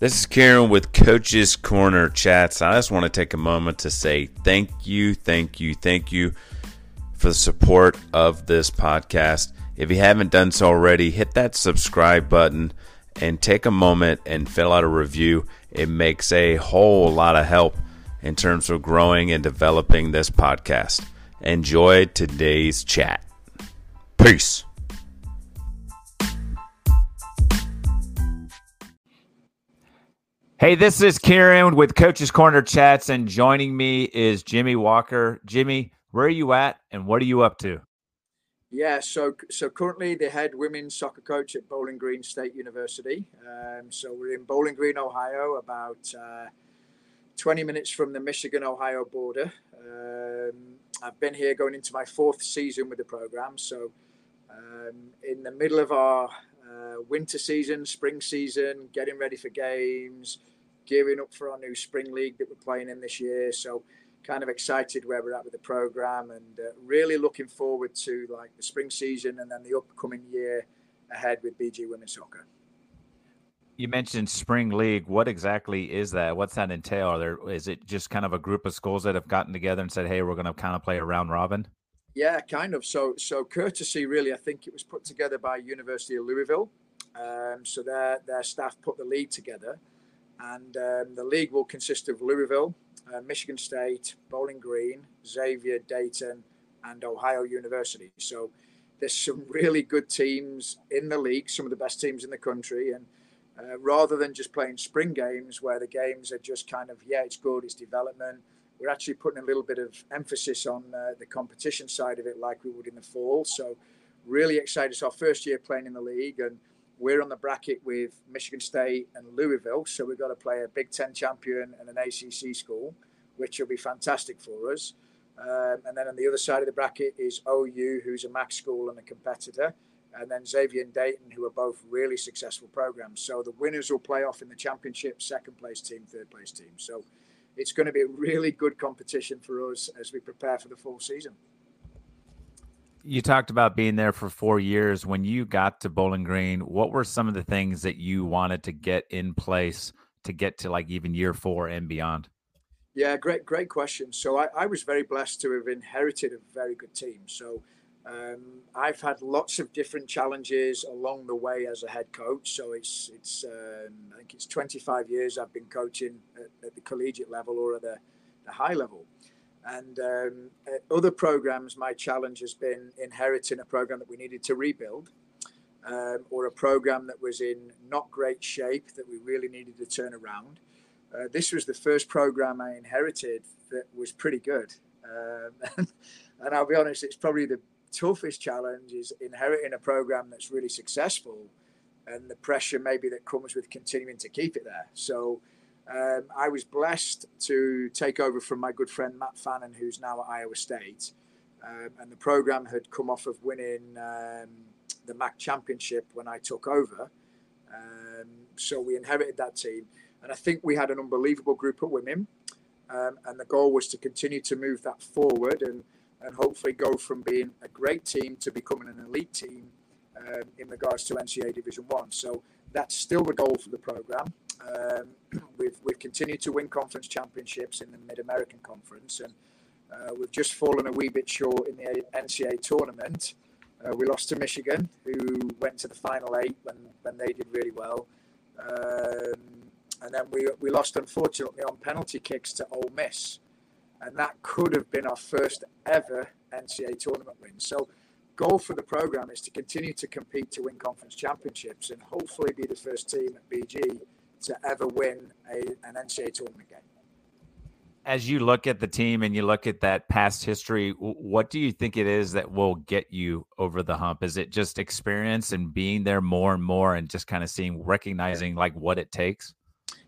This is Karen with Coach's Corner Chats. I just want to take a moment to say thank you, thank you, thank you for the support of this podcast. If you haven't done so already, hit that subscribe button and take a moment and fill out a review. It makes a whole lot of help in terms of growing and developing this podcast. Enjoy today's chat. Peace. Hey, this is Kieran with Coach's Corner Chats, and joining me is Jimmy Walker. Jimmy, where are you at, and what are you up to? Yeah, so so currently the head women's soccer coach at Bowling Green State University. Um, so we're in Bowling Green, Ohio, about uh, 20 minutes from the Michigan Ohio border. Um, I've been here going into my fourth season with the program. So um, in the middle of our uh, winter season, spring season, getting ready for games, gearing up for our new spring league that we're playing in this year. So kind of excited where we're at with the program and uh, really looking forward to like the spring season and then the upcoming year ahead with BG Women's Soccer. You mentioned spring league. What exactly is that? What's that entail? Are there is it just kind of a group of schools that have gotten together and said, "Hey, we're going to kind of play a round robin"? Yeah, kind of. So, so courtesy, really, I think it was put together by University of Louisville. Um, so their their staff put the league together, and um, the league will consist of Louisville, uh, Michigan State, Bowling Green, Xavier, Dayton, and Ohio University. So there's some really good teams in the league, some of the best teams in the country, and uh, rather than just playing spring games where the games are just kind of yeah, it's good, it's development we're actually putting a little bit of emphasis on uh, the competition side of it, like we would in the fall. So, really excited. It's our first year playing in the league, and we're on the bracket with Michigan State and Louisville. So, we've got to play a Big Ten champion and an ACC school, which will be fantastic for us. Um, and then on the other side of the bracket is OU, who's a MAC school and a competitor, and then Xavier and Dayton, who are both really successful programs. So the winners will play off in the championship, second place team, third place team. So it's going to be a really good competition for us as we prepare for the full season. You talked about being there for four years. When you got to Bowling Green, what were some of the things that you wanted to get in place to get to like even year four and beyond? Yeah, great, great question. So I, I was very blessed to have inherited a very good team. So um, I've had lots of different challenges along the way as a head coach. So it's it's um, I think it's 25 years I've been coaching at, at the collegiate level or at the, the high level. And um, other programs, my challenge has been inheriting a program that we needed to rebuild, um, or a program that was in not great shape that we really needed to turn around. Uh, this was the first program I inherited that was pretty good. Um, and I'll be honest, it's probably the toughest challenge is inheriting a program that's really successful and the pressure maybe that comes with continuing to keep it there. So um, I was blessed to take over from my good friend Matt Fannin, who's now at Iowa State. Um, and the program had come off of winning um, the MAC championship when I took over. Um, so we inherited that team. And I think we had an unbelievable group of women. Um, and the goal was to continue to move that forward and and hopefully go from being a great team to becoming an elite team um, in regards to NCAA Division One. So that's still the goal for the program. Um, we've we've continued to win conference championships in the Mid American Conference, and uh, we've just fallen a wee bit short in the NCAA tournament. Uh, we lost to Michigan, who went to the final eight when, when they did really well. Um, and then we, we lost, unfortunately, on penalty kicks to Ole Miss and that could have been our first ever NCAA tournament win. So, goal for the program is to continue to compete to win conference championships and hopefully be the first team at BG to ever win a, an NCAA tournament game. As you look at the team and you look at that past history, what do you think it is that will get you over the hump? Is it just experience and being there more and more and just kind of seeing, recognizing like what it takes?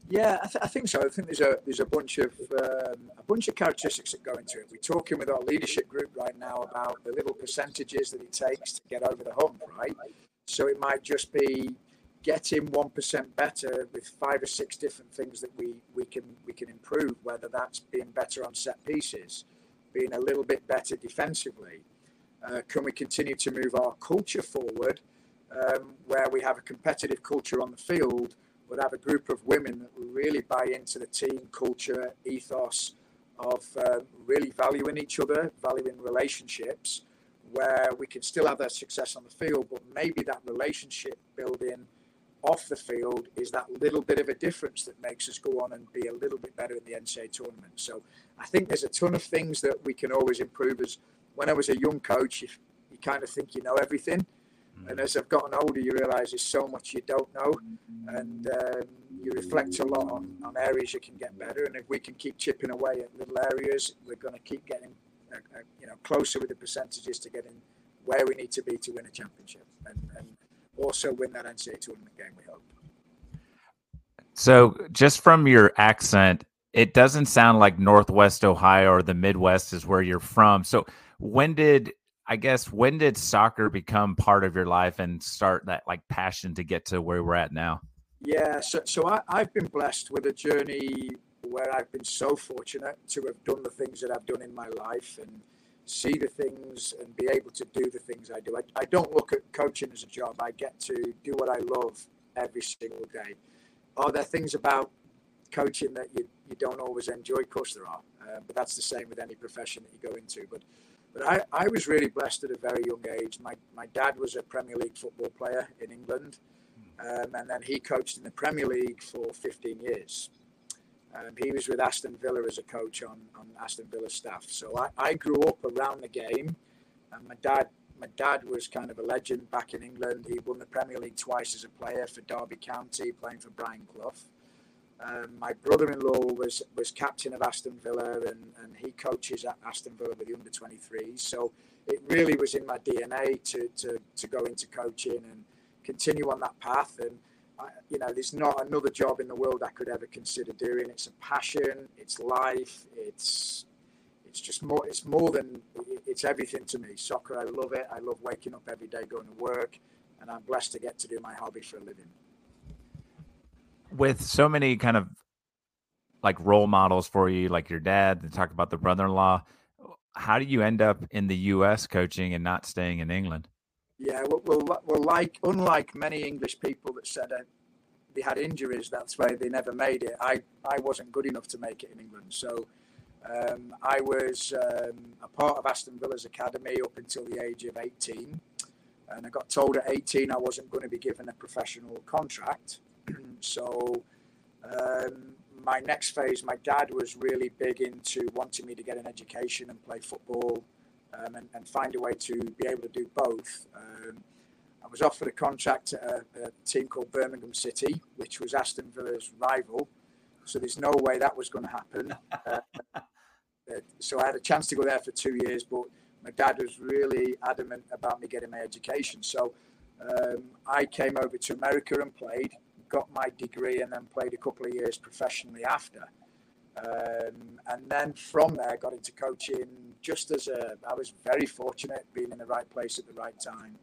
Yeah, I, th- I, think so. I think there's a there's a bunch of um, a bunch of characteristics that go into it. We're talking with our leadership group right now about the little percentages that it takes to get over the hump, right? So it might just be getting one percent better with five or six different things that we we can we can improve. Whether that's being better on set pieces, being a little bit better defensively. Uh, can we continue to move our culture forward, um, where we have a competitive culture on the field? But have a group of women that really buy into the team culture, ethos of uh, really valuing each other, valuing relationships, where we can still have that success on the field, but maybe that relationship building off the field is that little bit of a difference that makes us go on and be a little bit better in the NCAA tournament. So I think there's a ton of things that we can always improve. As when I was a young coach, you, you kind of think you know everything. And as I've gotten older, you realise there's so much you don't know, and um, you reflect a lot on, on areas you can get better. And if we can keep chipping away at little areas, we're going to keep getting uh, uh, you know closer with the percentages to getting where we need to be to win a championship. And, and also win that NCAA tournament game. We hope. So, just from your accent, it doesn't sound like Northwest Ohio or the Midwest is where you're from. So, when did I guess when did soccer become part of your life and start that like passion to get to where we're at now? Yeah, so so I, I've been blessed with a journey where I've been so fortunate to have done the things that I've done in my life and see the things and be able to do the things I do. I, I don't look at coaching as a job. I get to do what I love every single day. Are there things about coaching that you, you don't always enjoy? Of course there are, uh, but that's the same with any profession that you go into. But but I, I was really blessed at a very young age. My, my dad was a Premier League football player in England, um, and then he coached in the Premier League for 15 years. Um, he was with Aston Villa as a coach on, on Aston Villa staff. So I, I grew up around the game. And my dad my dad was kind of a legend back in England. He won the Premier League twice as a player for Derby County, playing for Brian Clough. Um, my brother-in-law was was captain of Aston Villa, and, and he coaches at Aston Villa with the under 23s. So it really was in my DNA to, to, to go into coaching and continue on that path. And you know, there's not another job in the world I could ever consider doing. It's a passion, it's life, it's it's just more. It's more than it's everything to me. Soccer, I love it. I love waking up every day, going to work, and I'm blessed to get to do my hobby for a living. With so many kind of like role models for you, like your dad, to talk about the brother-in-law. How do you end up in the U.S. coaching and not staying in England? Yeah, well, well, like unlike many English people that said uh, they had injuries, that's why they never made it. I, I wasn't good enough to make it in England, so um, I was um, a part of Aston Villa's academy up until the age of 18, and I got told at 18 I wasn't going to be given a professional contract. So um, my next phase, my dad was really big into wanting me to get an education and play football um, and, and, find a way to be able to do both. Um, I was offered a contract at a, a, team called Birmingham City, which was Aston Villa's rival. So there's no way that was going to happen. uh, uh, so I had a chance to go there for two years, but my dad was really adamant about me getting my education. So um, I came over to America and played, got my degree, and then played a couple of years professionally after. Um, and then from there, got into coaching just as a, I was very fortunate being in the right place at the right time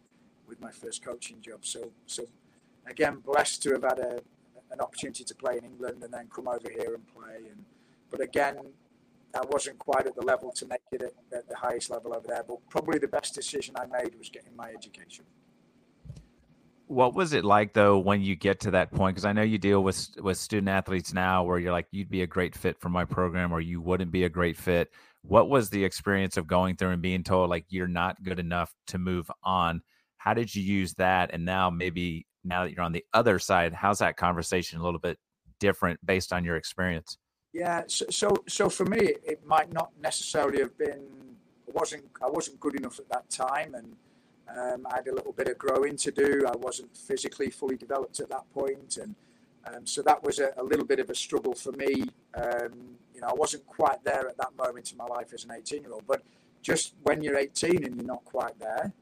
with my first coaching job. So, so again, blessed to have had a, an opportunity to play in England and then come over here and play. And but again, I wasn't quite at the level to make it at, at the highest level over there. But probably the best decision I made was getting my education what was it like though when you get to that point? Because i know you deal with with student athletes now where you're like you'd be a great fit for my program or you wouldn't be a great fit. What was the experience of going through and being told like you're not good enough to move on how did you use that? And now maybe now that you're on the other side how's that conversation a little bit different based on your experience? Yeah so so, so for me it might not necessarily have been wasn't i wasn't good enough at that time and um, I had a little bit of growing to do. I wasn't physically fully developed at that point, and um, so that was a, a, little bit of a struggle for me. Um, you know, I wasn't quite there at that moment in my life as an 18-year-old. But just when you're 18 and you're not quite there,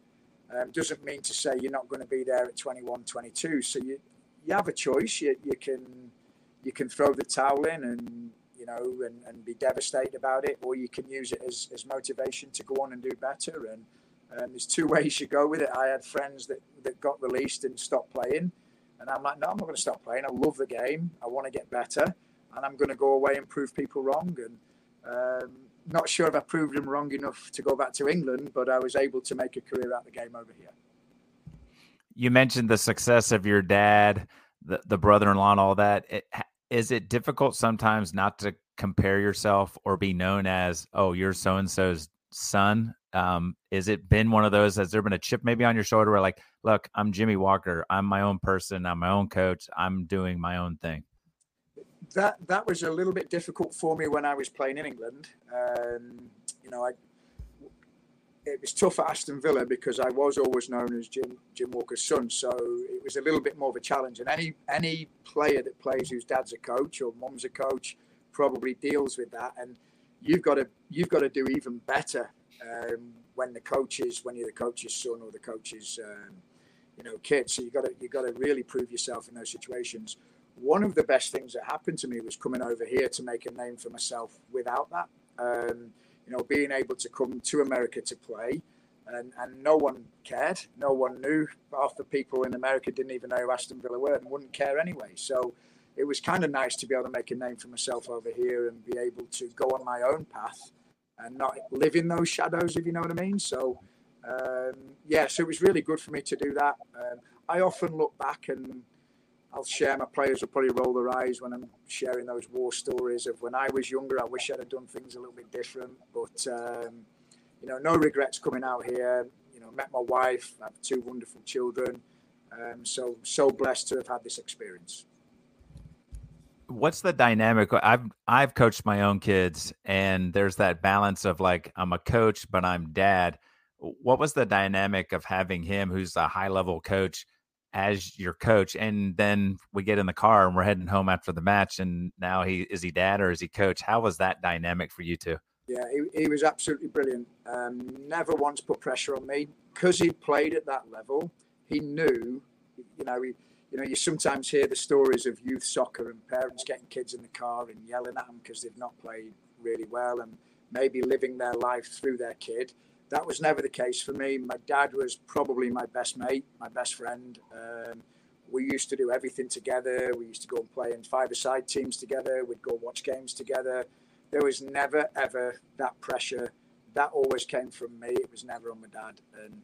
um, doesn't mean to say you're not going to be there at 21, 22. So you you have a choice. You, you can you can throw the towel in and you know and, and be devastated about it, or you can use it as, as motivation to go on and do better and um, there's two ways you go with it. I had friends that, that got released and stopped playing. And I'm like, no, I'm not going to stop playing. I love the game. I want to get better. And I'm going to go away and prove people wrong. And um, not sure if I proved them wrong enough to go back to England, but I was able to make a career out of the game over here. You mentioned the success of your dad, the, the brother-in-law and all that. It, is it difficult sometimes not to compare yourself or be known as, oh, you're so and so's son? Um, is it been one of those? Has there been a chip maybe on your shoulder where, like, look, I'm Jimmy Walker. I'm my own person. I'm my own coach. I'm doing my own thing. That that was a little bit difficult for me when I was playing in England. Um, you know, I it was tough at Aston Villa because I was always known as Jim Jim Walker's son, so it was a little bit more of a challenge. And any any player that plays whose dad's a coach or mom's a coach probably deals with that. And you've got to you've got to do even better um, when the coach is when you're the coach's son or the coach's um, you know kid. So you got to you got to really prove yourself in those situations. One of the best things that happened to me was coming over here to make a name for myself without that. Um, you know, being able to come to America to play, and, and no one cared. No one knew. Half the people in America didn't even know who Aston Villa were and wouldn't care anyway. So it was kind of nice to be able to make a name for myself over here and be able to go on my own path and not live in those shadows, if you know what I mean. So, um, yeah, so it was really good for me to do that. Um, I often look back and I'll share. My players will probably roll their eyes when I'm sharing those war stories of when I was younger. I wish I'd have done things a little bit different, but um, you know, no regrets coming out here. You know, met my wife, I have two wonderful children. Um, so so blessed to have had this experience. What's the dynamic? I've I've coached my own kids, and there's that balance of like I'm a coach, but I'm dad. What was the dynamic of having him, who's a high level coach? as your coach and then we get in the car and we're heading home after the match and now he is he dad or is he coach how was that dynamic for you two yeah he, he was absolutely brilliant um, never once put pressure on me because he played at that level he knew you know he, you know you sometimes hear the stories of youth soccer and parents getting kids in the car and yelling at them because they've not played really well and maybe living their life through their kid that was never the case for me. My dad was probably my best mate, my best friend. Um, we used to do everything together. We used to go and play in five-a-side teams together. We'd go watch games together. There was never ever that pressure. That always came from me. It was never on my dad. And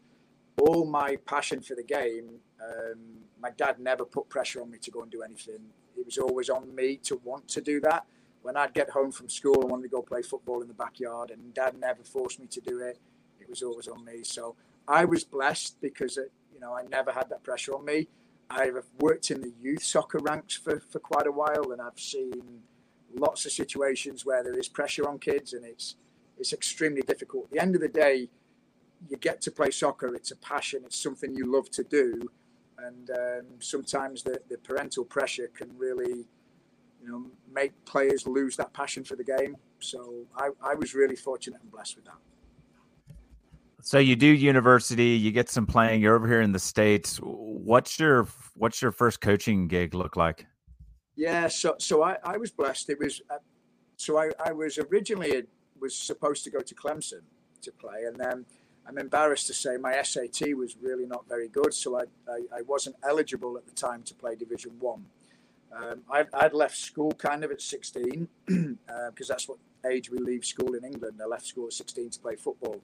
all my passion for the game, um, my dad never put pressure on me to go and do anything. It was always on me to want to do that. When I'd get home from school, I wanted to go play football in the backyard, and dad never forced me to do it it was always on me. So I was blessed because it, you know I never had that pressure on me. I've worked in the youth soccer ranks for, for quite a while, and I've seen lots of situations where there is pressure on kids, and it's it's extremely difficult. At the end of the day, you get to play soccer. It's a passion. It's something you love to do, and um, sometimes the, the parental pressure can really, you know, make players lose that passion for the game. So I, I was really fortunate and blessed with that. So you do university, you get some playing. You're over here in the states. What's your what's your first coaching gig look like? Yeah, so so I, I was blessed. It was uh, so I, I was originally was supposed to go to Clemson to play, and then I'm embarrassed to say my SAT was really not very good, so I, I, I wasn't eligible at the time to play Division One. Um, I, I'd left school kind of at 16 because uh, that's what age we leave school in England. I left school at 16 to play football.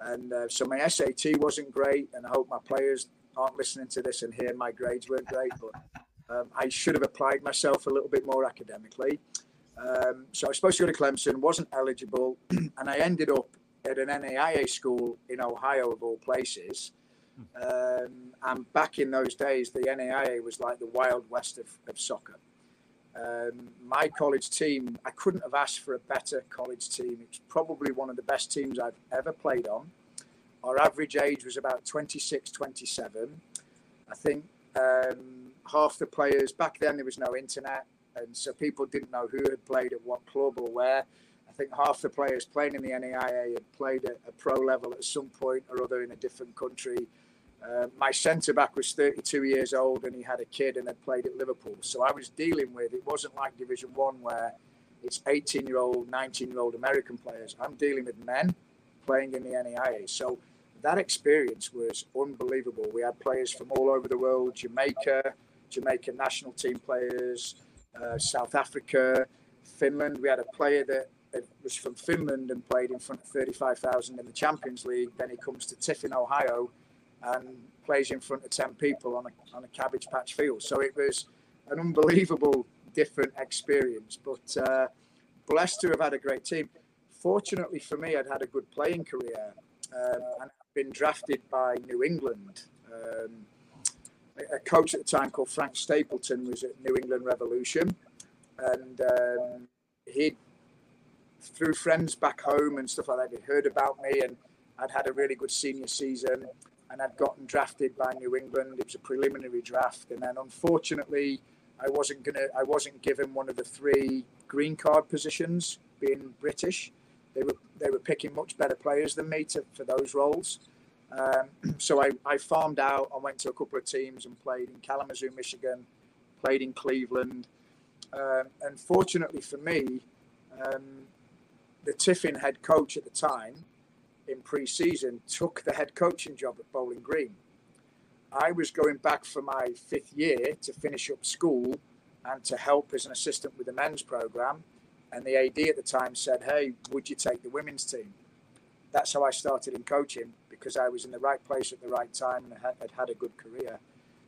And uh, so my SAT wasn't great, and I hope my players aren't listening to this and hear my grades weren't great, but um, I should have applied myself a little bit more academically. Um, so I was supposed to go to Clemson, wasn't eligible, and I ended up at an NAIA school in Ohio, of all places. Um, and back in those days, the NAIA was like the wild west of, of soccer. Um, my college team, I couldn't have asked for a better college team. It's probably one of the best teams I've ever played on. Our average age was about 26, 27. I think um, half the players, back then there was no internet, and so people didn't know who had played at what club or where. Think half the players playing in the NAIA had played at a pro level at some point or other in a different country uh, my centre back was 32 years old and he had a kid and had played at Liverpool. So I was dealing with it wasn't like Division One where it's 18 year old, 19 year old American players. I'm dealing with men playing in the NAIA. So that experience was unbelievable. We had players from all over the world Jamaica, Jamaican national team players, uh, South Africa, Finland. We had a player that was from Finland and played in front of 35,000 in the Champions League. Then he comes to Tiffin, Ohio and plays in front of 10 people on a, on a cabbage patch field. So it was an unbelievable different experience. But uh, blessed to have had a great team. Fortunately for me, I'd had a good playing career um, and been drafted by New England. Um, a coach at the time called Frank Stapleton was at New England Revolution, and um, he, through friends back home and stuff like that, they'd heard about me, and I'd had a really good senior season, and I'd gotten drafted by New England. It was a preliminary draft, and then unfortunately, I wasn't gonna, I wasn't given one of the three green card positions, being British. They were they were picking much better players than me to, for those roles. Um, so I, I farmed out. I went to a couple of teams and played in Kalamazoo, Michigan, played in Cleveland. Um, and fortunately for me, um, the Tiffin head coach at the time in pre-season took the head coaching job at Bowling Green. I was going back for my fifth year to finish up school and to help as an assistant with the men's program. And the AD at the time said, Hey, would you take the women's team? That's how I started in coaching because I was in the right place at the right time and had, had a good career.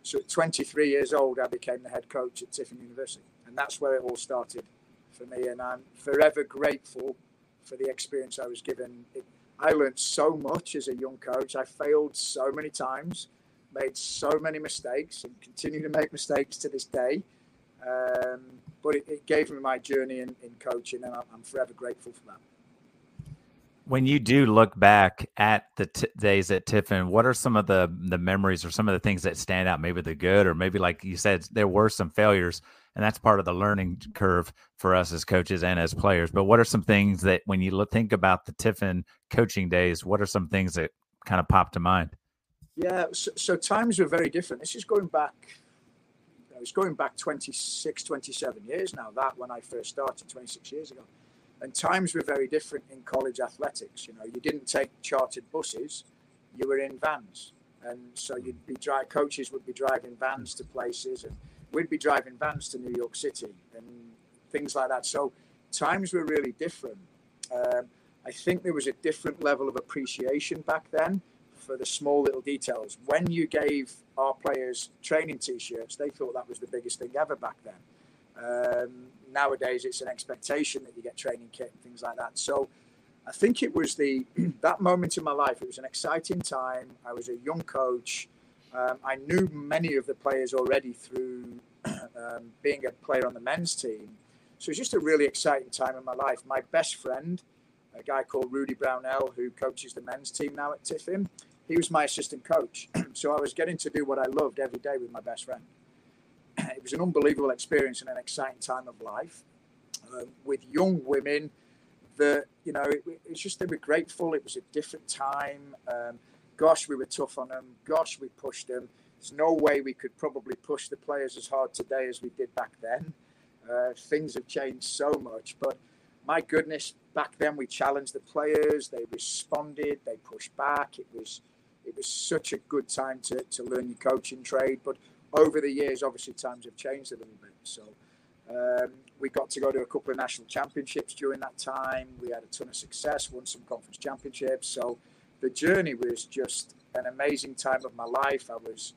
So at 23 years old, I became the head coach at Tiffin University. And that's where it all started for me. And I'm forever grateful for the experience I was given. It, I learned so much as a young coach. I failed so many times, made so many mistakes, and continue to make mistakes to this day. Um, but it, it, gave me my journey in, in coaching, and I'm, forever grateful for that when you do look back at the t- days at Tiffin, what are some of the the memories or some of the things that stand out? Maybe the good, or maybe like you said, there were some failures, and that's part of the learning curve for us as coaches and as players. But what are some things that when you think about the Tiffin coaching days, what are some things that kind of pop to mind? Yeah, so, so times were very different. This is going back. It's going back 26, 27 years now. That when I first started, 26 years ago and times were very different in college athletics. You know, you didn't take chartered buses; you were in vans, and so you'd be drive. Coaches would be driving vans to places, and we'd be driving vans to New York City and things like that. So times were really different. Um, I think there was a different level of appreciation back then for the small little details. When you gave our players training T-shirts, they thought that was the biggest thing ever back then. Um, nowadays it's an expectation that you get training kit and things like that. So I think it was the that moment in my life. It was an exciting time. I was a young coach. Um, I knew many of the players already through um, being a player on the men's team. So it was just a really exciting time in my life. My best friend, a guy called Rudy Brownell, who coaches the men's team now at Tiffin, he was my assistant coach. so I was getting to do what I loved every day with my best friend. it was an unbelievable experience and an exciting time of life uh, with young women that you know it, it's just they were grateful it was a different time um, gosh we were tough on them gosh we pushed them there's no way we could probably push the players as hard today as we did back then uh, things have changed so much but my goodness back then we challenged the players they responded they pushed back it was it was such a good time to, to learn your coaching trade but over the years, obviously times have changed a little bit. So um, we got to go to a couple of national championships during that time. We had a ton of success, won some conference championships. So the journey was just an amazing time of my life. I was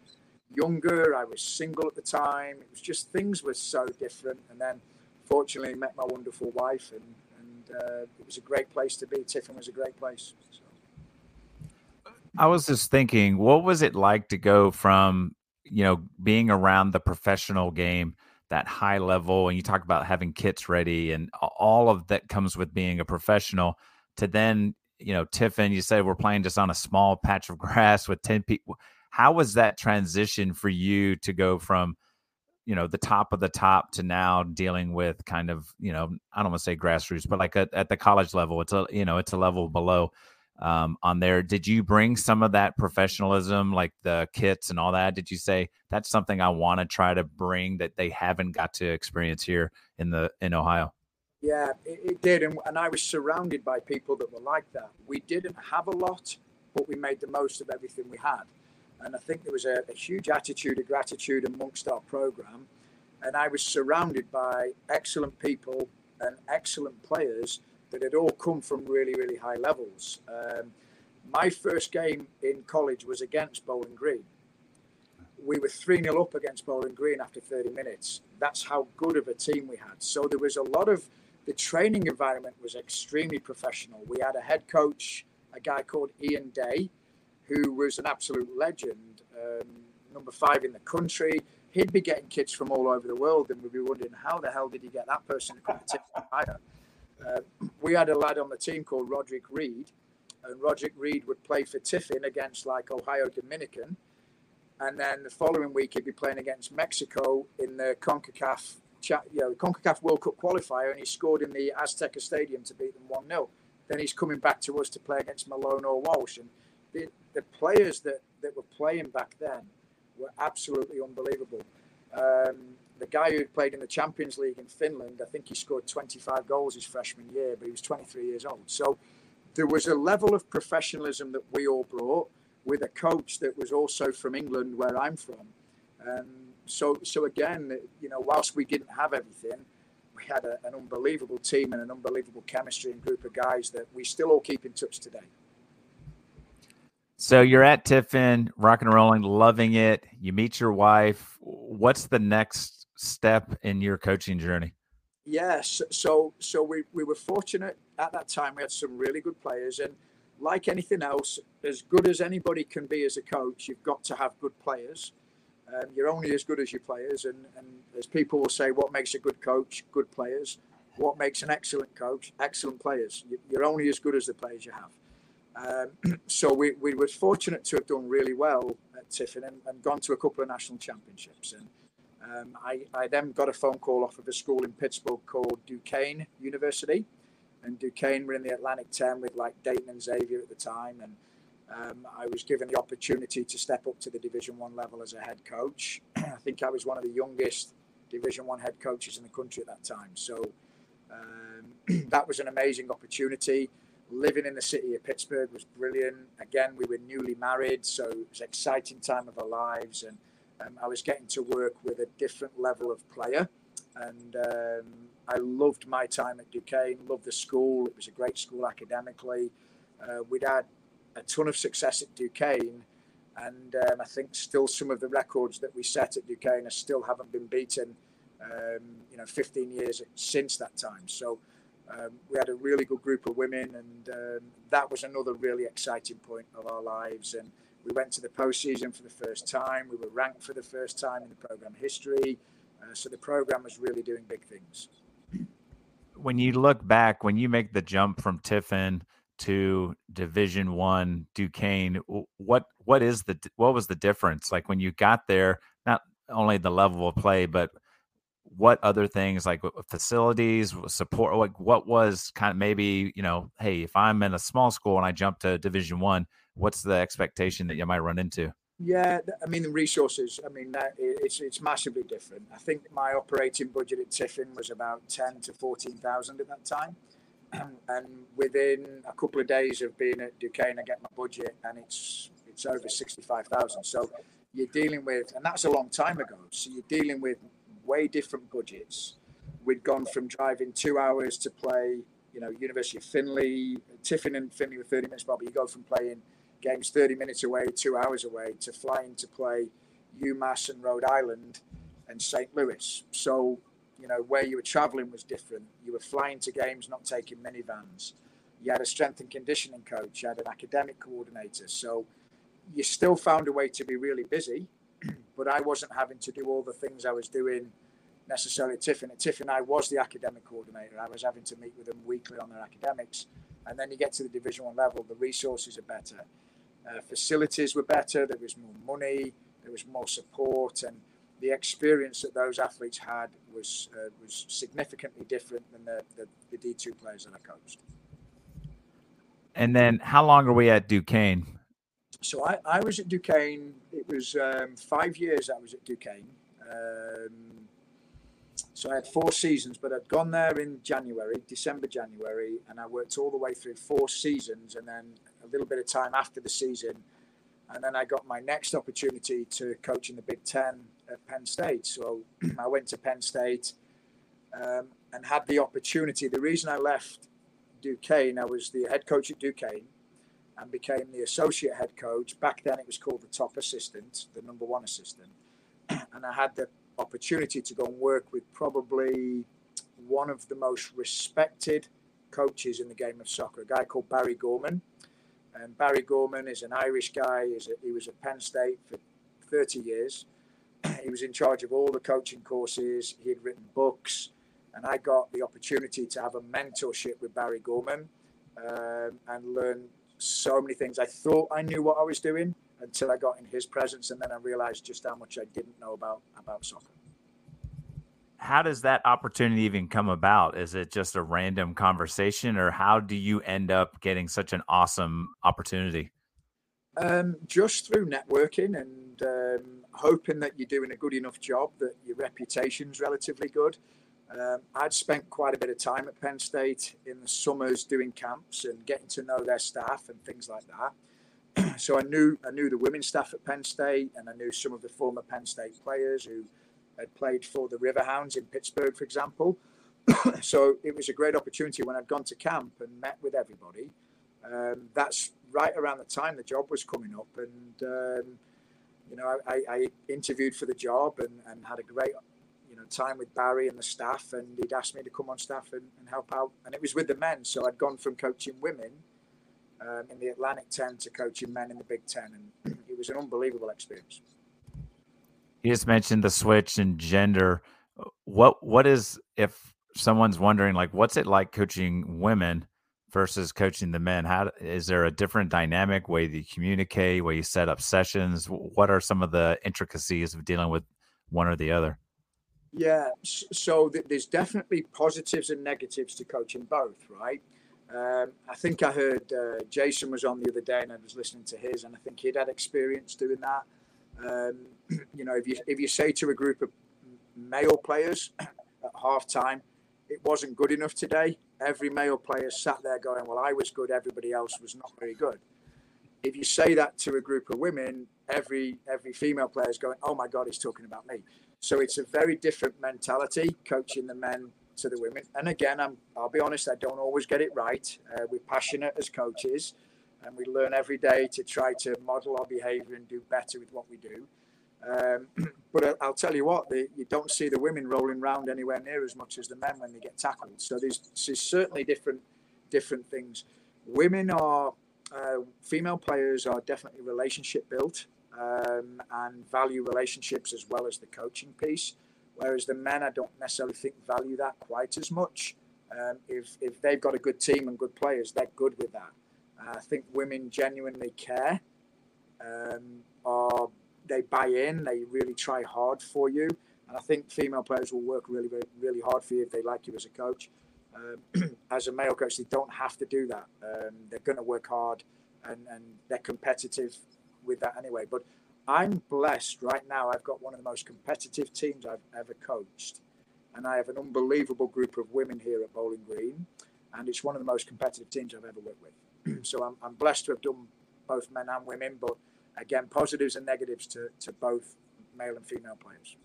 younger, I was single at the time. It was just things were so different. And then fortunately met my wonderful wife and, and uh, it was a great place to be. Tiffin was a great place. So. I was just thinking, what was it like to go from you know, being around the professional game, that high level, and you talk about having kits ready and all of that comes with being a professional to then, you know, Tiffin, you said we're playing just on a small patch of grass with 10 people. How was that transition for you to go from, you know, the top of the top to now dealing with kind of, you know, I don't want to say grassroots, but like at, at the college level, it's a, you know, it's a level below um, on there. Did you bring some of that professionalism, like the kits and all that? Did you say that's something I want to try to bring that they haven't got to experience here in the in Ohio? Yeah, it, it did, and, and I was surrounded by people that were like that. We didn't have a lot, but we made the most of everything we had, and I think there was a, a huge attitude of gratitude amongst our program, and I was surrounded by excellent people and excellent players that had all come from really, really high levels. Um, my first game in college was against Bowling Green. we were 3 0 up against Bowling Green after 30 minutes. That's how good of a team we had. So there was a lot of the training environment was extremely professional. We had a head coach, a guy called Ian Day, who was an absolute legend, um, number five in the country. He'd be getting kids from all over the world, and we'd be wondering how the hell did he get that person to come to Tiffin uh, We had a lad on the team called Roderick Reed, and Roderick Reed would play for Tiffin against like Ohio Dominican and then the following week he'd be playing against Mexico in the CONCACAF, you know, CONCACAF World Cup qualifier, and he scored in the Azteca Stadium to beat them one 0 Then he's coming back to us to play against Malone or Walsh, and the, the players that, that were playing back then were absolutely unbelievable. Um, the guy who played in the Champions League in Finland, I think he scored 25 goals his freshman year, but he was 23 years old. So there was a level of professionalism that we all brought with a coach that was also from England, where I'm from. Um, so, so again, you know, whilst we didn't have everything, we had a, an unbelievable team and an unbelievable chemistry and group of guys that we still all keep in touch today. So you're at Tiffin, rock and rolling, loving it. You meet your wife. What's the next step in your coaching journey? Yes, so so we, we were fortunate at that time. We had some really good players, and like anything else, as good as anybody can be as a coach, you've got to have good players. Um, you're only as good as your players, and, and as people will say, what makes a good coach? Good players. What makes an excellent coach? Excellent players. You're only as good as the players you have. Um, so we, we were fortunate to have done really well at Tiffin and, and gone to a couple of national championships. And um, I, I then got a phone call off of a school in Pittsburgh called Duquesne University and Duquesne were in the Atlantic 10 with like Dayton and Xavier at the time. And um, I was given the opportunity to step up to the Division One level as a head coach. I think I was one of the youngest Division One head coaches in the country at that time. So um, that was an amazing opportunity. Living in the city of Pittsburgh was brilliant. Again, we were newly married, so it was an exciting time of our lives, and um, I was getting to work with a different level of player. And um, I loved my time at Duquesne, loved the school. It was a great school academically. Uh, we'd had a ton of success at Duquesne, and um, I think still some of the records that we set at Duquesne still haven't been beaten. Um, you know, 15 years since that time. So um, we had a really good group of women, and um, that was another really exciting point of our lives. And we went to the postseason for the first time. We were ranked for the first time in the program history. Uh, so the program was really doing big things when you look back, when you make the jump from Tiffin to Division One Duquesne, what what is the what was the difference? Like when you got there, not only the level of play, but what other things like facilities, support, like what was kind of maybe you know, hey, if I'm in a small school and I jump to Division One, what's the expectation that you might run into? Yeah, I mean the resources. I mean it's it's massively different. I think my operating budget at Tiffin was about ten to fourteen thousand at that time, and within a couple of days of being at Duquesne, I get my budget and it's it's over sixty five thousand. So you're dealing with, and that's a long time ago. So you're dealing with way different budgets. We'd gone from driving two hours to play, you know, University of Findlay, Tiffin and Findlay were thirty minutes, but you go from playing games 30 minutes away, two hours away, to flying to play UMass and Rhode Island and St. Louis. So, you know, where you were traveling was different. You were flying to games, not taking minivans. You had a strength and conditioning coach, you had an academic coordinator. So you still found a way to be really busy, but I wasn't having to do all the things I was doing necessarily at Tiffin. At Tiffin, I was the academic coordinator. I was having to meet with them weekly on their academics. And then you get to the Division One level, the resources are better uh, facilities were better, there was more money, there was more support, and the experience that those athletes had was uh, was significantly different than the, the, the D2 players that I coached. And then, how long are we at Duquesne? So I, I was at Duquesne. It was um, five years I was at Duquesne. Um, so I had four seasons, but I'd gone there in January, December, January, and I worked all the way through four seasons and then a little bit of time after the season. And then I got my next opportunity to coach in the Big Ten at Penn State. So I went to Penn State um, and had the opportunity. The reason I left Duquesne, I was the head coach at Duquesne. and became the associate head coach. Back then, it was called the top assistant, the number one assistant. and I had the opportunity to go and work with probably one of the most respected coaches in the game of soccer, a guy called Barry Gorman. And Barry Gorman is an Irish guy. He was at Penn State for 30 years. he was in charge of all the coaching courses. He had written books. And I got the opportunity to have a mentorship with Barry Gorman um, and learn so many things. I thought I knew what I was doing until I got in his presence, and then I realized just how much I didn't know about about soccer. How does that opportunity even come about? Is it just a random conversation, or how do you end up getting such an awesome opportunity? Um, just through networking and um, hoping that you're doing a good enough job that your reputation's relatively good. Um, I'd spent quite a bit of time at Penn State in the summers doing camps and getting to know their staff and things like that. so I knew I knew the women's staff at Penn State, and I knew some of the former Penn State players who played for the Riverhounds in Pittsburgh, for example. so it was a great opportunity when I'd gone to camp and met with everybody. Um, that's right around the time the job was coming up, and um, you know I, I, interviewed for the job and, and had a great you know time with Barry and the staff, and he'd asked me to come on staff and, and help out. And it was with the men, so I'd gone from coaching women um, in the Atlantic Ten to coaching men in the Big Ten, and it was an unbelievable experience. You just mentioned the switch and gender. What what is if someone's wondering like what's it like coaching women versus coaching the men? How is there a different dynamic way you communicate, way you set up sessions? What are some of the intricacies of dealing with one or the other? Yeah, so there's definitely positives and negatives to coaching both, right? Um, I think I heard uh, Jason was on the other day, and I was listening to his, and I think he'd had experience doing that. Um, you know, if you if you say to a group of male players at half time, it wasn't good enough today. Every male player sat there going, "Well, I was good. Everybody else was not very good." If you say that to a group of women, every every female player is going, "Oh my God, he's talking about me." So it's a very different mentality coaching the men to the women. And again, I'm, I'll be honest, I don't always get it right. Uh, we're passionate as coaches and we learn every day to try to model our behavior and do better with what we do. Um, but I'll tell you what, the, you don't see the women rolling around anywhere near as much as the men when they get tackled. So there's, there's certainly different different things. Women are uh, female players are definitely relationship built um, and value relationships as well as the coaching piece. Whereas the men, I don't necessarily think value that quite as much. Um, if, if they've got a good team and good players, they're good with that. Uh, I think women genuinely care, um, or they buy in, they really try hard for you. And I think female players will work really, really, hard for you if they like you as a coach. Um, as a male coach, they don't have to do that. Um, they're going to work hard and, and they're competitive with that anyway. But I'm blessed right now. I've got one of the most competitive teams I've ever coached, and I have an unbelievable group of women here at Bowling Green, and it's one of the most competitive teams I've ever worked with. so I'm, I'm blessed to have done both men and women, but again, positives and negatives to, to both male and female players.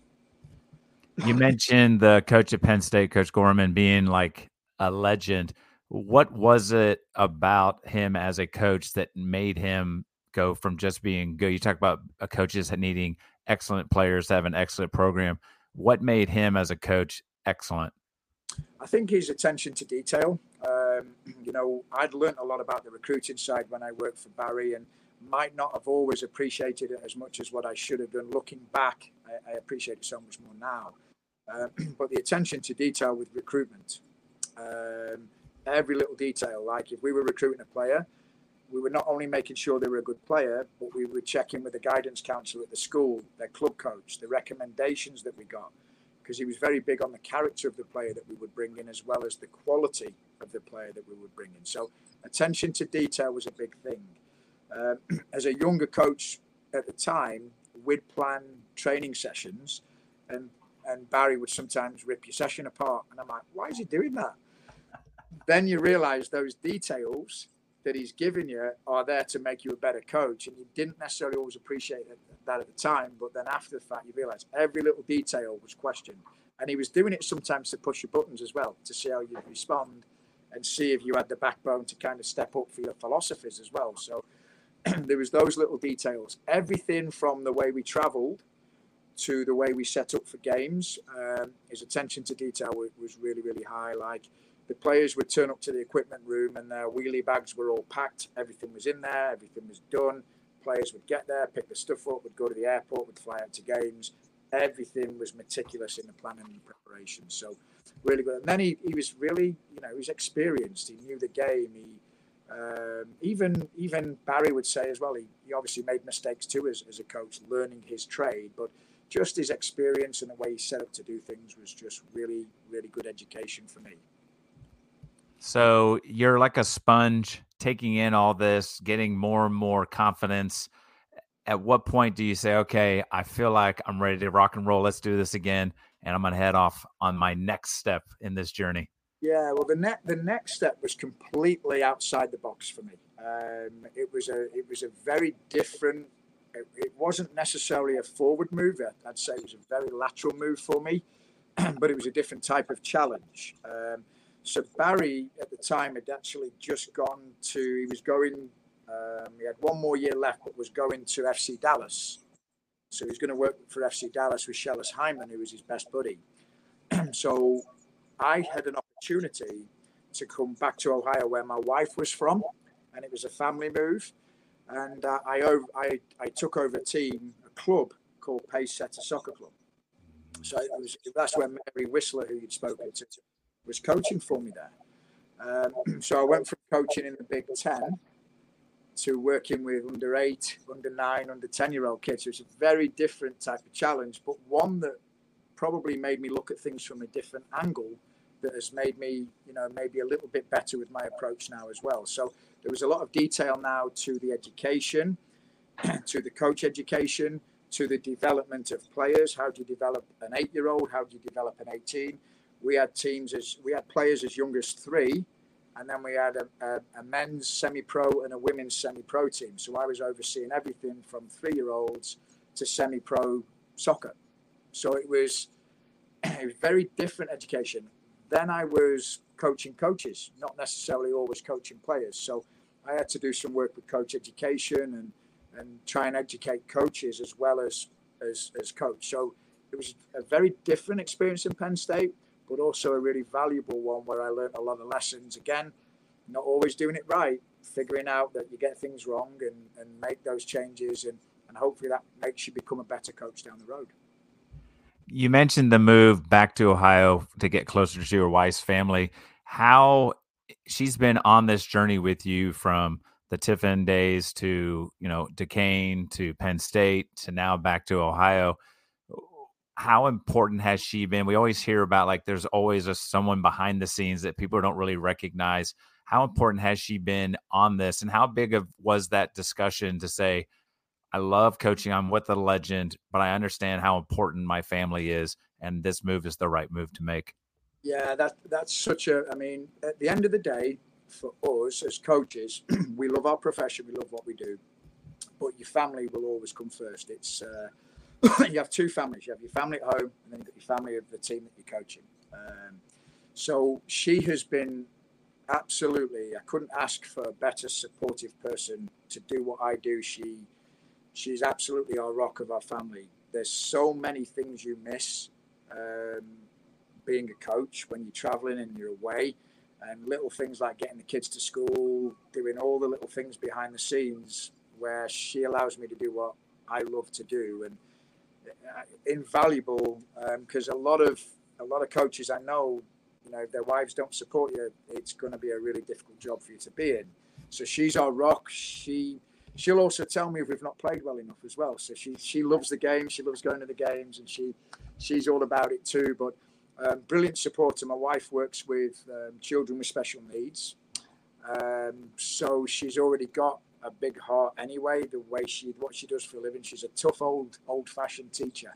You mentioned the coach at Penn State, Coach Gorman, being like a legend. What was it about him as a coach that made him go from just being good. You talk about coaches needing excellent players to have an excellent program. What made him as a coach excellent? I think his attention to detail. Um, you know, I'd learned a lot about the recruiting side when I worked for Barry, and might not have always appreciated it as much as what I should have done. Looking back, I, I appreciate it so much more now. Um, but the attention to detail with recruitment, um, every little detail, like if we were recruiting a player, we were not only making sure they were a good player, but we were checking with the guidance counselor at the school, their club coach, the recommendations that we got, because he was very big on the character of the player that we would bring in as well as the quality of the player that we would bring in. So attention to detail was a big thing. Uh, as a younger coach at the time, we'd plan training sessions, and and Barry would sometimes rip your session apart, and I'm like, why is he doing that? then you realise those details that he's giving you are there to make you a better coach. And you didn't necessarily always appreciate that at the time, but then after the fact, you realize every little detail was questioned. And he was doing it sometimes to push your buttons as well, to see how you respond. and see if you had the backbone to kind of step up for your philosophies as well. So there was those little details. Everything from the way we travelled to the way we set up for games, um, his attention to detail was, was really, really high. Like the players would turn up to the equipment room and their wheelie bags were all packed. Everything was in there. Everything was done. Players would get there, pick the stuff up, would go to the airport, would fly out to games. Everything was meticulous in the planning and preparation. So really good. And then he, he was really, you know, he was experienced. He knew the game. He um, even even Barry would say as well. He, he obviously made mistakes too as, as a coach, learning his trade, but just his experience and the way he set up to do things was just really really good education for me. So you're like a sponge, taking in all this, getting more and more confidence. At what point do you say, "Okay, I feel like I'm ready to rock and roll. Let's do this again"? and I'm going to head off on my next step in this journey? Yeah, well, the next the next step was completely outside the box for me. Um, it was a it was a very different. It, it, wasn't necessarily a forward move. I'd say it was a very lateral move for me, but it was a different type of challenge. Um, so Barry at the time had actually just gone to. He was going. Um, he had one more year left, but was going to FC Dallas. So he's going to work for FC Dallas with Schellas Hyndman, who was his best buddy. so I had an opportunity to come back to Ohio, where my wife was from, and it was a family move. And uh, I, I, I took over a team, a club called Pacesetter Soccer Club. So was, that's where Mary Whistler, who you'd spoken to, was coaching for me there. Um, so I went from coaching in the Big Ten to working with under eight, under nine, under 10 year old kids. So it's a very different type of challenge, but one that probably made me look at things from a different angle that has made me, you know, maybe a little bit better with my approach now as well. So there was a lot of detail now to the education, to the coach education, to the development of players. How do you develop an eight year old? How do you develop an 18? We had teams as we had players as young as three and then we had a, a, a men's semi-pro and a women's semi-pro team. So I was overseeing everything from three-year-olds to semi-pro soccer. So it was a very different education. Then I was coaching coaches, not necessarily always coaching players. So I had to do some work with coach education and and try and educate coaches as well as as, as coach. So it was a very different experience in Penn State but also a really valuable one where I learned a lot of lessons. Again, not always doing it right, figuring out that you get things wrong and, and make those changes, and, and hopefully that makes you become a better coach down the road. You mentioned the move back to Ohio to get closer to your wife's family. How she's been on this journey with you from the Tiffin days to you know Duquesne to Penn State to now back to Ohio how important has she been? We always hear about like there's always a someone behind the scenes that people don't really recognize. How important has she been on this, and how big of was that discussion to say, "I love coaching. I'm with the legend, but I understand how important my family is, and this move is the right move to make." Yeah, that that's such a. I mean, at the end of the day, for us as coaches, we love our profession, we love what we do, but your family will always come first. It's uh, you have two families. You have your family at home, and then you've got your family of the team that you're coaching. Um, so she has been absolutely. I couldn't ask for a better supportive person to do what I do. She, she's absolutely our rock of our family. There's so many things you miss um, being a coach when you're traveling and you're away, and little things like getting the kids to school, doing all the little things behind the scenes where she allows me to do what I love to do and uh, invaluable because um, a lot of a lot of coaches I know, you know, if their wives don't support you, it's going to be a really difficult job for you to be in. So she's our rock. She she'll also tell me if we've not played well enough as well. So she she loves the game. She loves going to the games, and she she's all about it too. But um, brilliant supporter. My wife works with um, children with special needs, um, so she's already got a big heart anyway. The way she what she does for a living, she's a tough old old fashioned teacher.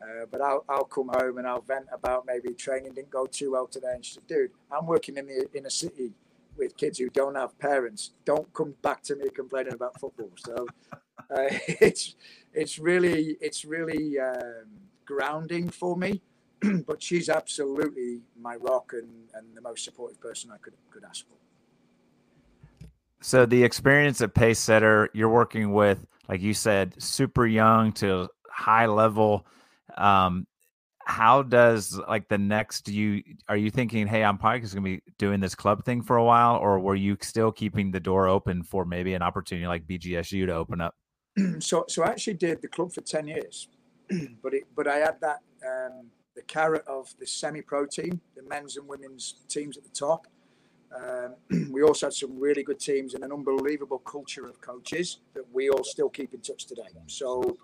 Uh, but I'll I'll come home and I'll vent about maybe training didn't go too well today. And she said, "Dude, I'm working in the inner city with kids who don't have parents. Don't come back to me complaining about football." So uh, it's it's really it's really um, grounding for me. but she's absolutely my rock and, and the most supportive person I could could ask for. So the experience at Pacesetter, you're working with, like you said, super young to high level. Um, how does like the next you are you thinking, hey, I'm probably just gonna be doing this club thing for a while, or were you still keeping the door open for maybe an opportunity like BGSU to open up? so so I actually did the club for ten years, but it but I had that um, the carrot of the semi-pro team, the men's and women's teams at the top, um, we also had some really good teams and an unbelievable culture of coaches that we all still keep in touch today. So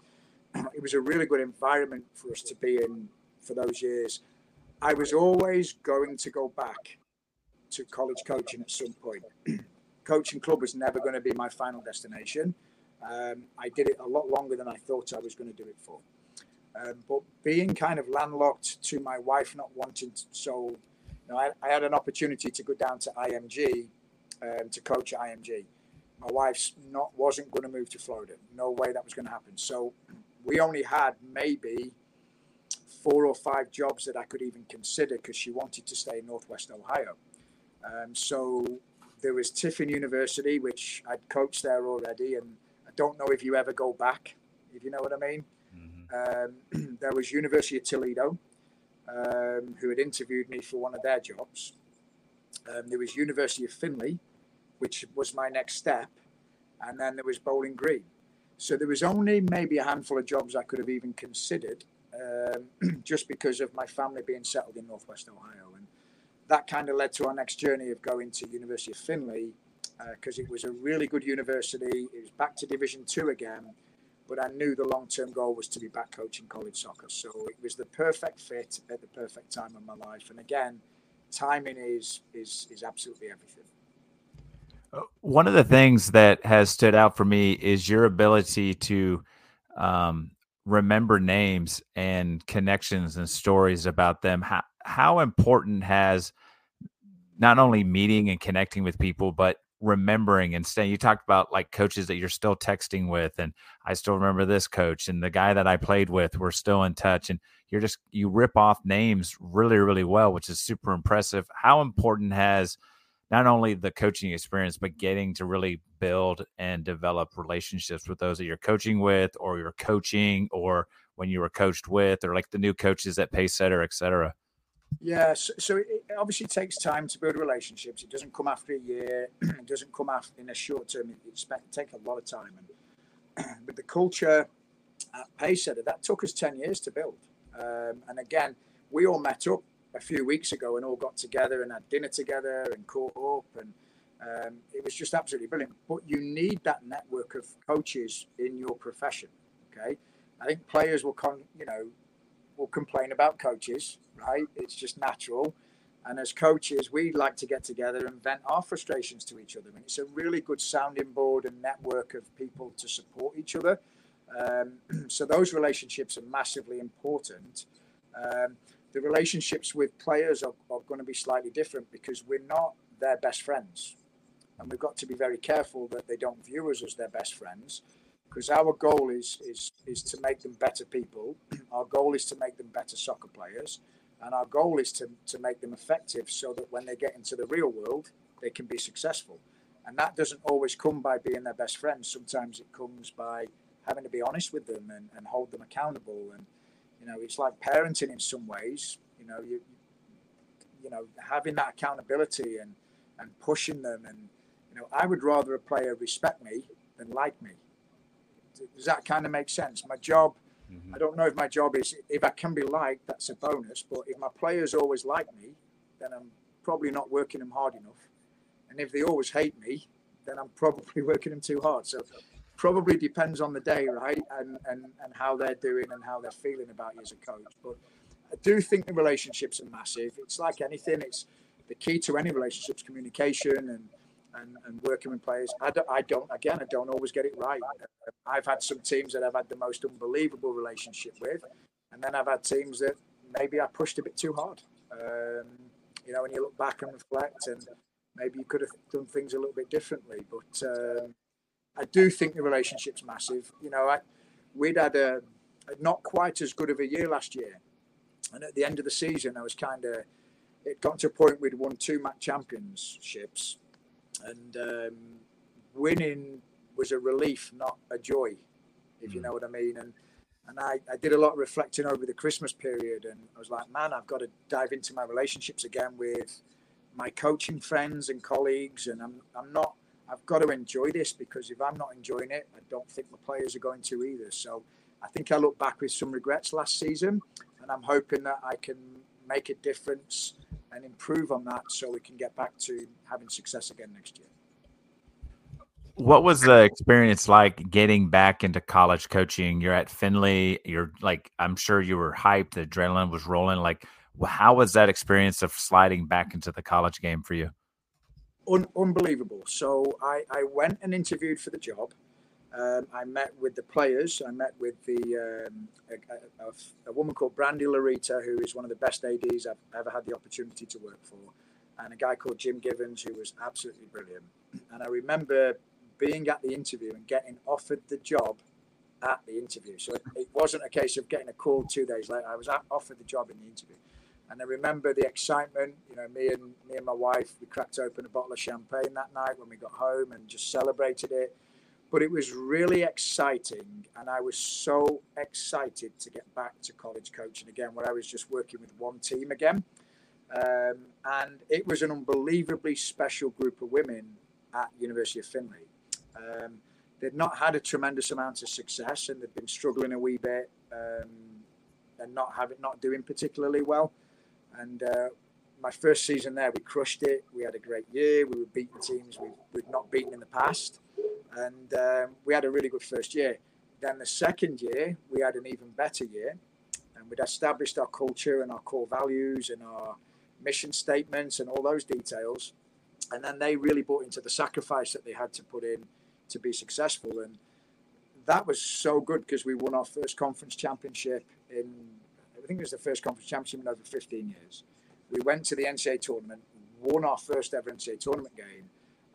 it was a really good environment for us to be in for those years. I was always going to go back to college coaching at some point. coaching club was never going to be my final destination. Um, I did it a lot longer than I thought I was going to do it for. Um, but being kind of landlocked to my wife not wanting to, so know, I, I, had an opportunity to go down to IMG um, to coach at IMG. My wife's not wasn't going to move to Florida. No way that was going to happen. So we only had maybe four or five jobs that I could even consider because she wanted to stay in Northwest Ohio. Um, so there was Tiffin University, which I'd coached there already, and I don't know if you ever go back, if you know what I mean. Mm-hmm. Um, there was University of Toledo, um, who had interviewed me for one of their jobs. Um, there was University of Findlay, which was my next step, and then there was Bowling Green. So there was only maybe a handful of jobs I could have even considered, um, just because of my family being settled in Northwest Ohio, and that kind of led to our next journey of going to University of Findlay because uh, it was a really good university. It was back to Division Two again but I knew the long term goal was to be back coaching college soccer. So it was the perfect fit at the perfect time of my life. And again, timing is is is absolutely everything. Uh, one of the things that has stood out for me is your ability to um, remember names and connections and stories about them. How, how important has not only meeting and connecting with people, but remembering and staying. You talked about like coaches that you're still texting with, and I still remember this coach and the guy that I played with. We're still in touch, and you're just you rip off names really, really well, which is super impressive. How important has not only the coaching experience, but getting to really build and develop relationships with those that you're coaching with, or you're coaching, or when you were coached with, or like the new coaches at Pacesetter, et cetera. Yeah, so, so, it obviously takes time to build relationships. It doesn't come after a year. it doesn't come after in a short term. It, it take a lot of time. And but the culture at Pacesetter that took us ten years to build. Um, and again, we all met up a few weeks ago and all got together and had dinner together and caught up, and um, it was just absolutely brilliant. But you need that network of coaches in your profession. Okay, I think players will con, you know, will complain about coaches right? It's just natural. And as coaches, we like to get together and vent our frustrations to each other. And it's a really good sounding board and network of people to support each other. Um, so those relationships are massively important. Um, the relationships with players are, are going to be slightly different because we're not their best friends. And we've got to be very careful that they don't view us as their best friends because our goal is, is, is to make them better people. Our goal is to make them better soccer players. And our goal is to, to make them effective so that when they get into the real world, they can be successful. And that doesn't always come by being their best friends. Sometimes it comes by having to be honest with them and, and hold them accountable. And, you know, it's like parenting in some ways. You know, you, you know, having that accountability and, and pushing them. And, you know, I would rather a player respect me than like me. Does that kind of make sense? My job – Mm-hmm. I don't know if my job is if I can be liked, that's a bonus. But if my players always like me, then I'm probably not working them hard enough. And if they always hate me, then I'm probably working them too hard. So probably depends on the day, right? And and and how they're doing and how they're feeling about you as a coach. But I do think the relationships are massive. It's like anything. It's the key to any relationships, communication and and, and working with players. I don't, I don't, again, I don't always get it right. I've had some teams that I've had the most unbelievable relationship with, and then I've had teams that maybe I pushed a bit too hard. Um, you know, when you look back and reflect, and maybe you could have done things a little bit differently. But um, I do think the relationship's massive. You know, I, we'd had a, a, not quite as good of a year last year, And at the end of the season, I was kind of, it got to a point we'd won two MAC championships. And um, winning was a relief, not a joy, if you mm. know what I mean. And and I, I did a lot of reflecting over the Christmas period, and I was like, man, I've got to dive into my relationships again with my coaching friends and colleagues, and I'm I'm not. I've got to enjoy this because if I'm not enjoying it, I don't think my players are going to either. So I think I look back with some regrets last season, and I'm hoping that I can make a difference and improve on that so we can get back to having success again next year. What was the experience like getting back into college coaching? You're at Findlay. You're like, I'm sure you were hyped. The adrenaline was rolling. Like, how was that experience of sliding back into the college game for you? Un- unbelievable. So I, I went and interviewed for the job. Um, I met with the players. I met with the um, a, a, a, woman called Brandy Larita, who is one of the best ads I've ever had the opportunity to work for, and a guy called Jim Givens, who was absolutely brilliant. And I remember being at the interview and getting offered the job at the interview. So it, it wasn't a case of getting a call two days later. I was at, offered the job in the interview. And I remember the excitement. You know, me and me and my wife, we cracked open a bottle of champagne that night when we got home and just celebrated it. But it was really exciting, and I was so excited to get back to college coaching again, where I was just working with one team again. Um, and it was an unbelievably special group of women at University of Findlay Um, they'd not had a tremendous amount of success and they'd been struggling a wee bit um, and not having not doing particularly well. And uh, my first season there, we crushed it. We had a great year. We were beating teams we, we'd not beaten in the past, and um, we had a really good first year. Then the second year, we had an even better year, and we'd established our culture and our core values and our mission statements and all those details. And then they really bought into the sacrifice that they had to put in to be successful. And that was so good because we won our first conference championship in, I think it was the first conference championship in over 15 years. We went to the NCAA tournament, won our first ever NCAA tournament game,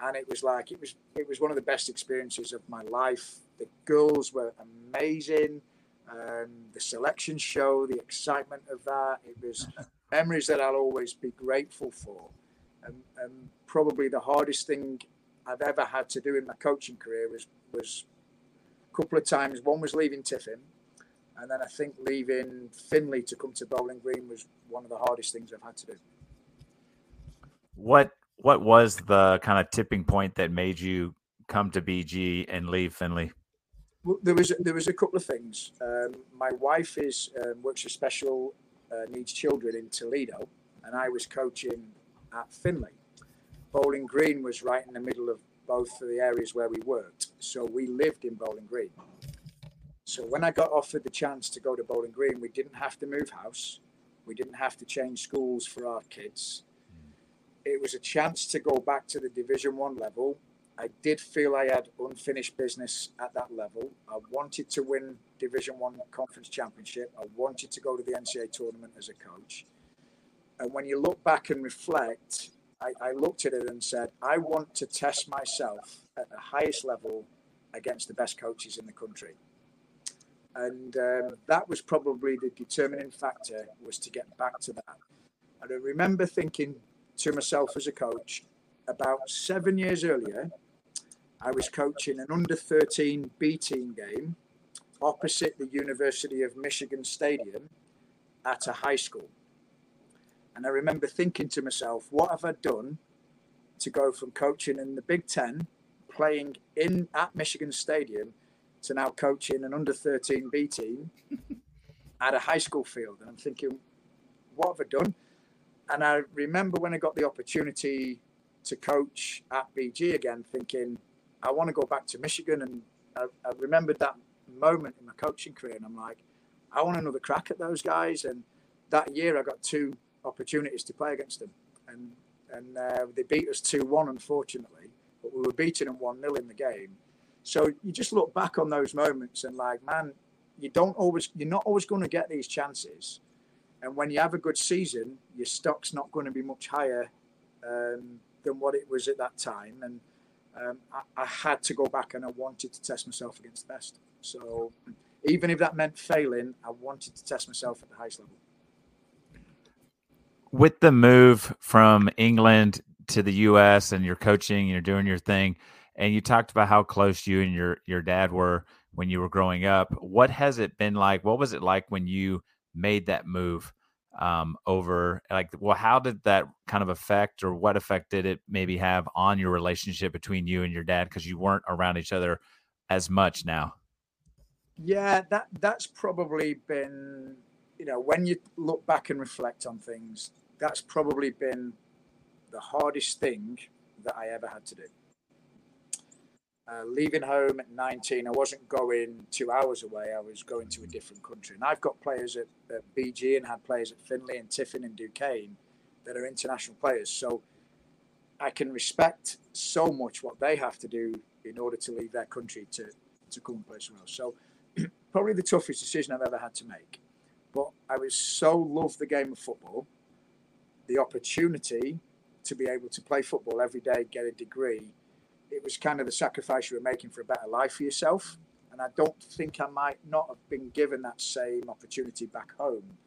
and it was like it was it was one of the best experiences of my life. The girls were amazing. Um, the selection show, the excitement of that, it was memories that I'll always be grateful for. And, and probably the hardest thing I've ever had to do in my coaching career was was a couple of times. One was leaving Tiffin, and then I think leaving Findlay to come to Bowling Green was one of the hardest things I've had to do. What what was the kind of tipping point that made you come to BG and leave Findlay? Well, there was there was a couple of things. Um, my wife is um, works with special uh, needs children in Toledo, and I was coaching at Findlay. Bowling Green was right in the middle of both of the areas where we worked. So we lived in Bowling Green. So when I got offered the chance to go to Bowling Green, we didn't have to move house. We didn't have to change schools for our kids. It was a chance to go back to the Division One level. I did feel I had unfinished business at that level. I wanted to win Division One conference championship. I wanted to go to the NCAA tournament as a coach. And when you look back and reflect, I, I looked at it and said, I want to test myself at the highest level against the best coaches in the country. And um, that was probably the determining factor was to get back to that. And I remember thinking to myself as a coach, about seven years earlier, I was coaching an under 13 B team game opposite the University of Michigan Stadium at a high school. And I remember thinking to myself, what have I done to go from coaching in the Big Ten, playing in at Michigan Stadium, to now coaching an under 13 B team at a high school field? And I'm thinking, what have I done? And I remember when I got the opportunity to coach at BG again, thinking, I want to go back to Michigan. And I, I remembered that moment in my coaching career. And I'm like, I want another crack at those guys. And that year I got two opportunities to play against them, and and uh, they beat us two one, unfortunately. But we were beating them one 0 in the game. So you just look back on those moments and like, man, you don't always, you're not always going to get these chances. And when you have a good season, your stock's not going to be much higher um, than what it was at that time. And um, I, I, had to go back and I wanted to test myself against the best. So even if that meant failing, I wanted to test myself at the highest level. with the move from England to the U.S. and you're coaching, you're doing your thing, and you talked about how close you and your your dad were when you were growing up. What has it been like? What was it like when you made that move um, over? Like, well, how did that kind of affect, or what effect did it maybe have on your relationship between you and your dad because you weren't around each other as much now? Yeah, that that's probably been, you know, when you look back and reflect on things, that's probably been the hardest thing that I ever had to do. Uh, leaving home at 19, I wasn't going two hours away. I was going to a different country. And I've got players at, at BG and had players at Findlay and Tiffin and Duquesne that are international players. So I can respect so much what they have to do in order to leave their country to, to come and play somewhere else. So probably the toughest decision I've ever had to make. But I was so loved the game of football, the opportunity to be able to play football every day, get a degree. It was kind of the sacrifice you were making for a better life for yourself. And I don't think I might not have been given that same opportunity back home.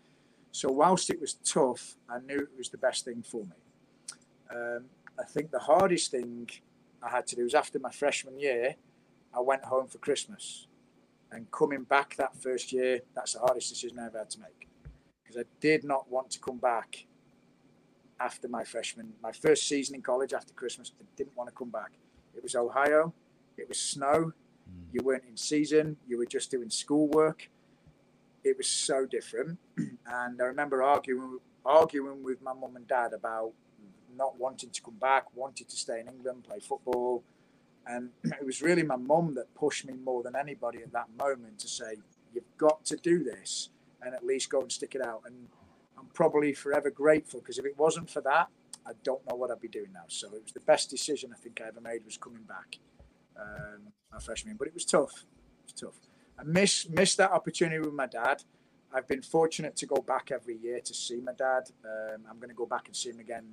So, whilst it was tough, I knew it was the best thing for me. Um, I think the hardest thing I had to do was after my freshman year, I went home for Christmas. And coming back that first year, that's the hardest decision I ever had to make. Because I did not want to come back after my freshman, my first season in college after Christmas. I didn't want to come back. It was Ohio. It was snow. Mm. You weren't in season. You were just doing schoolwork. It was so different. And I remember arguing arguing with my mum and dad about not wanting to come back, wanted to stay in England, play football. And it was really my mum that pushed me more than anybody at that moment to say, you've got to do this and at least go and stick it out. And I'm probably forever grateful because if it wasn't for that, I don't know what I'd be doing now. So it was the best decision I think I ever made was coming back um, my freshman. But it was tough. It was tough. I miss missed that opportunity with my dad. I've been fortunate to go back every year to see my dad. Um, I'm going to go back and see him again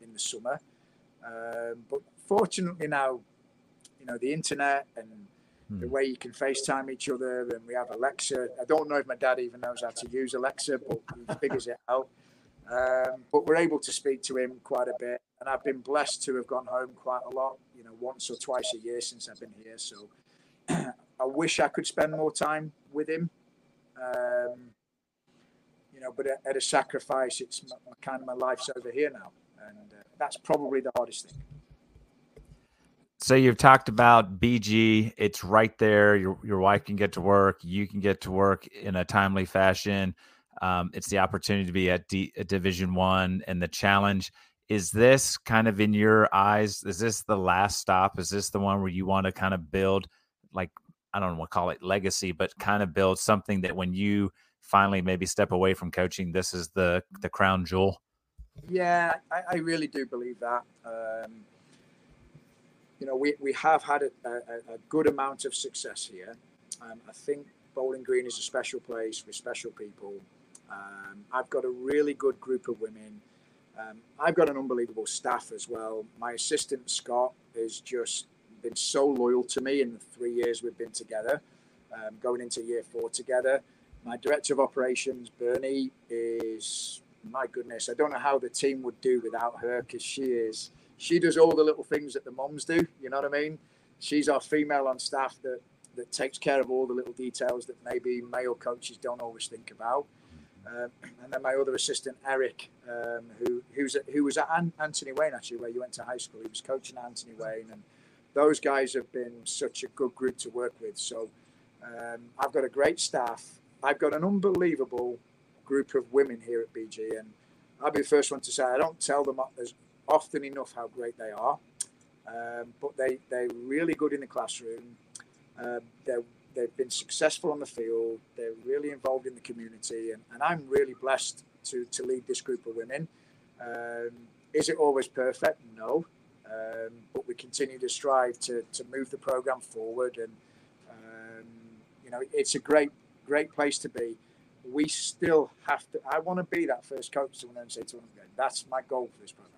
in the summer. Um, but fortunately now, you know, the internet and the hmm. way you can FaceTime each other, and we have Alexa. I don't know if my dad even knows how to use Alexa, but he figures it out. Um, but we're able to speak to him quite a bit, and I've been blessed to have gone home quite a lot. You know, once or twice a year since I've been here. So I wish I could spend more time with him. Um, you know, but at, a sacrifice, it's my, kind of my life's over here now, and uh, that's probably the hardest thing. So you've talked about BG. It's right there. Your your wife can get to work. You can get to work in a timely fashion. Um, it's the opportunity to be at, D, at Division One and the challenge. Is this kind of in your eyes? Is this the last stop? Is this the one where you want to kind of build, like I don't know what call it legacy, but kind of build something that when you finally maybe step away from coaching, this is the the crown jewel? Yeah, I, I really do believe that. Um, you know, we, we have had a, a, a good amount of success here. Um, I think Bowling Green is a special place with special people. Um, I've got a really good group of women. Um, I've got an unbelievable staff as well. My assistant Scott has just been so loyal to me in the three years we've been together, um, going into year four together. My director of operations, Bernie, is my goodness. I don't know how the team would do without her because she is she does all the little things that the moms do. You know what I mean? She's our female on staff that that takes care of all the little details that maybe male coaches don't always think about. Um, and then my other assistant Eric, um, who who's at, who was at Anthony Wayne actually, where you went to high school. He was coaching Anthony Wayne, and those guys have been such a good group to work with. So um, I've got a great staff. I've got an unbelievable group of women here at BG, and I'll be the first one to say I don't tell them as often enough how great they are. Um, but they, they're really good in the classroom. Uh, they're, they've been successful on the field. They're really involved in the community. And, and I'm really blessed to, to lead this group of women. Um, is it always perfect? No. Um, but we continue to strive to, to move the program forward. And, um, you know, it's a great, great place to be. We still have to, I want to be that first coach to win NCAA tournament game. That's my goal for this program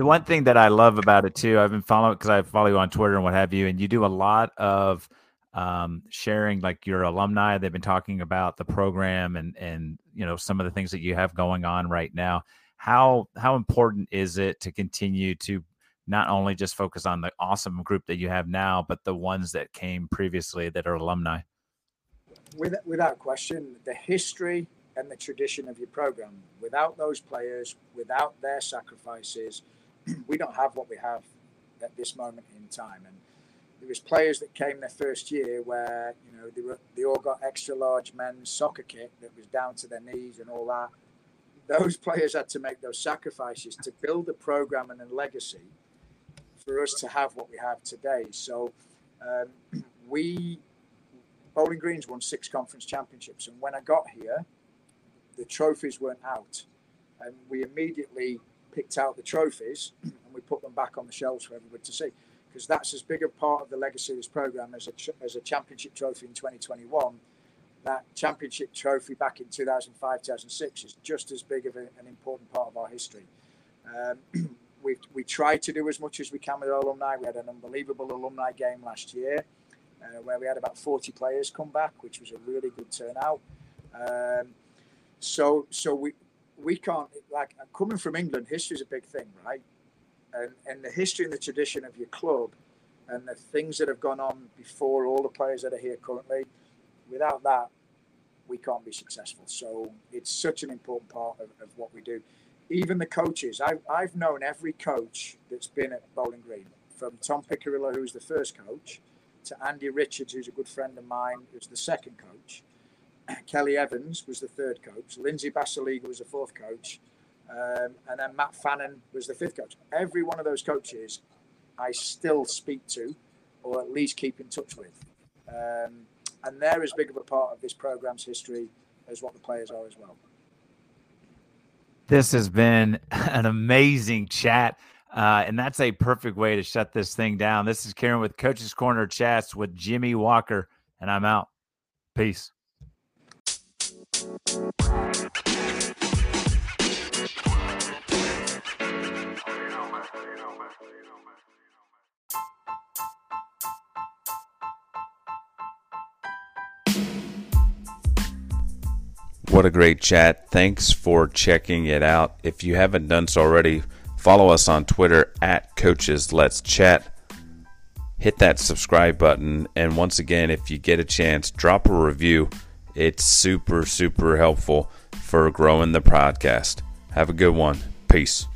the one thing that I love about it too, I've been following because I follow you on Twitter and what have you, and you do a lot of um, sharing like your alumni. They've been talking about the program and and you know some of the things that you have going on right now. How how important is it to continue to not only just focus on the awesome group that you have now, but the ones that came previously that are alumni? without question, the history and the tradition of your program. Without those players, without their sacrifices, we don't have what we have at this moment in time. And there was players that came their first year where you know they, were, they all got extra large men's soccer kit that was down to their knees and all that. Those players had to make those sacrifices to build a program and a legacy for us to have what we have today. So um, we Bowling Green's won six conference championships, and when I got here, the trophies weren't out, and we immediately picked out the trophies and we put them back on the shelves for everybody to see because that's as big a part of the legacy of this program as a, as a championship trophy in 2021. That championship trophy back in 2005, 2006 is just as big of a, an important part of our history. Um, we we tried to do as much as we can with our alumni. We had an unbelievable alumni game last year uh, where we had about 40 players come back, which was a really good turnout. Um, so so we we can't like uh, coming from England, history is a big thing, right? And and the history and the tradition of your club and the things that have gone on before all the players that are here currently, without that, we can't be successful. So it's such an important part of, of what we do. Even the coaches, I've, I've known every coach that's been at Bowling Green, from Tom Piccirillo, who's the first coach, to Andy Richards, who's a good friend of mine, who's the second coach. Kelly Evans was the third coach. Lindsay Basalyga was the fourth coach. Um, and then Matt Fannin was the fifth coach. Every one of those coaches I still speak to or at least keep in touch with. Um, and they're as big of a part of this program's history as what the players are as well. This has been an amazing chat. Uh, and that's a perfect way to shut this thing down. This is Karen with Coach's Corner Chats with Jimmy Walker, and I'm out. Peace. What a great chat. Thanks for checking it out. If you haven't done so already, follow us on Twitter at Coaches Let's Chat. Hit that subscribe button. And once again, if you get a chance, drop a review. It's super, super helpful for growing the podcast. Have a good one. Peace.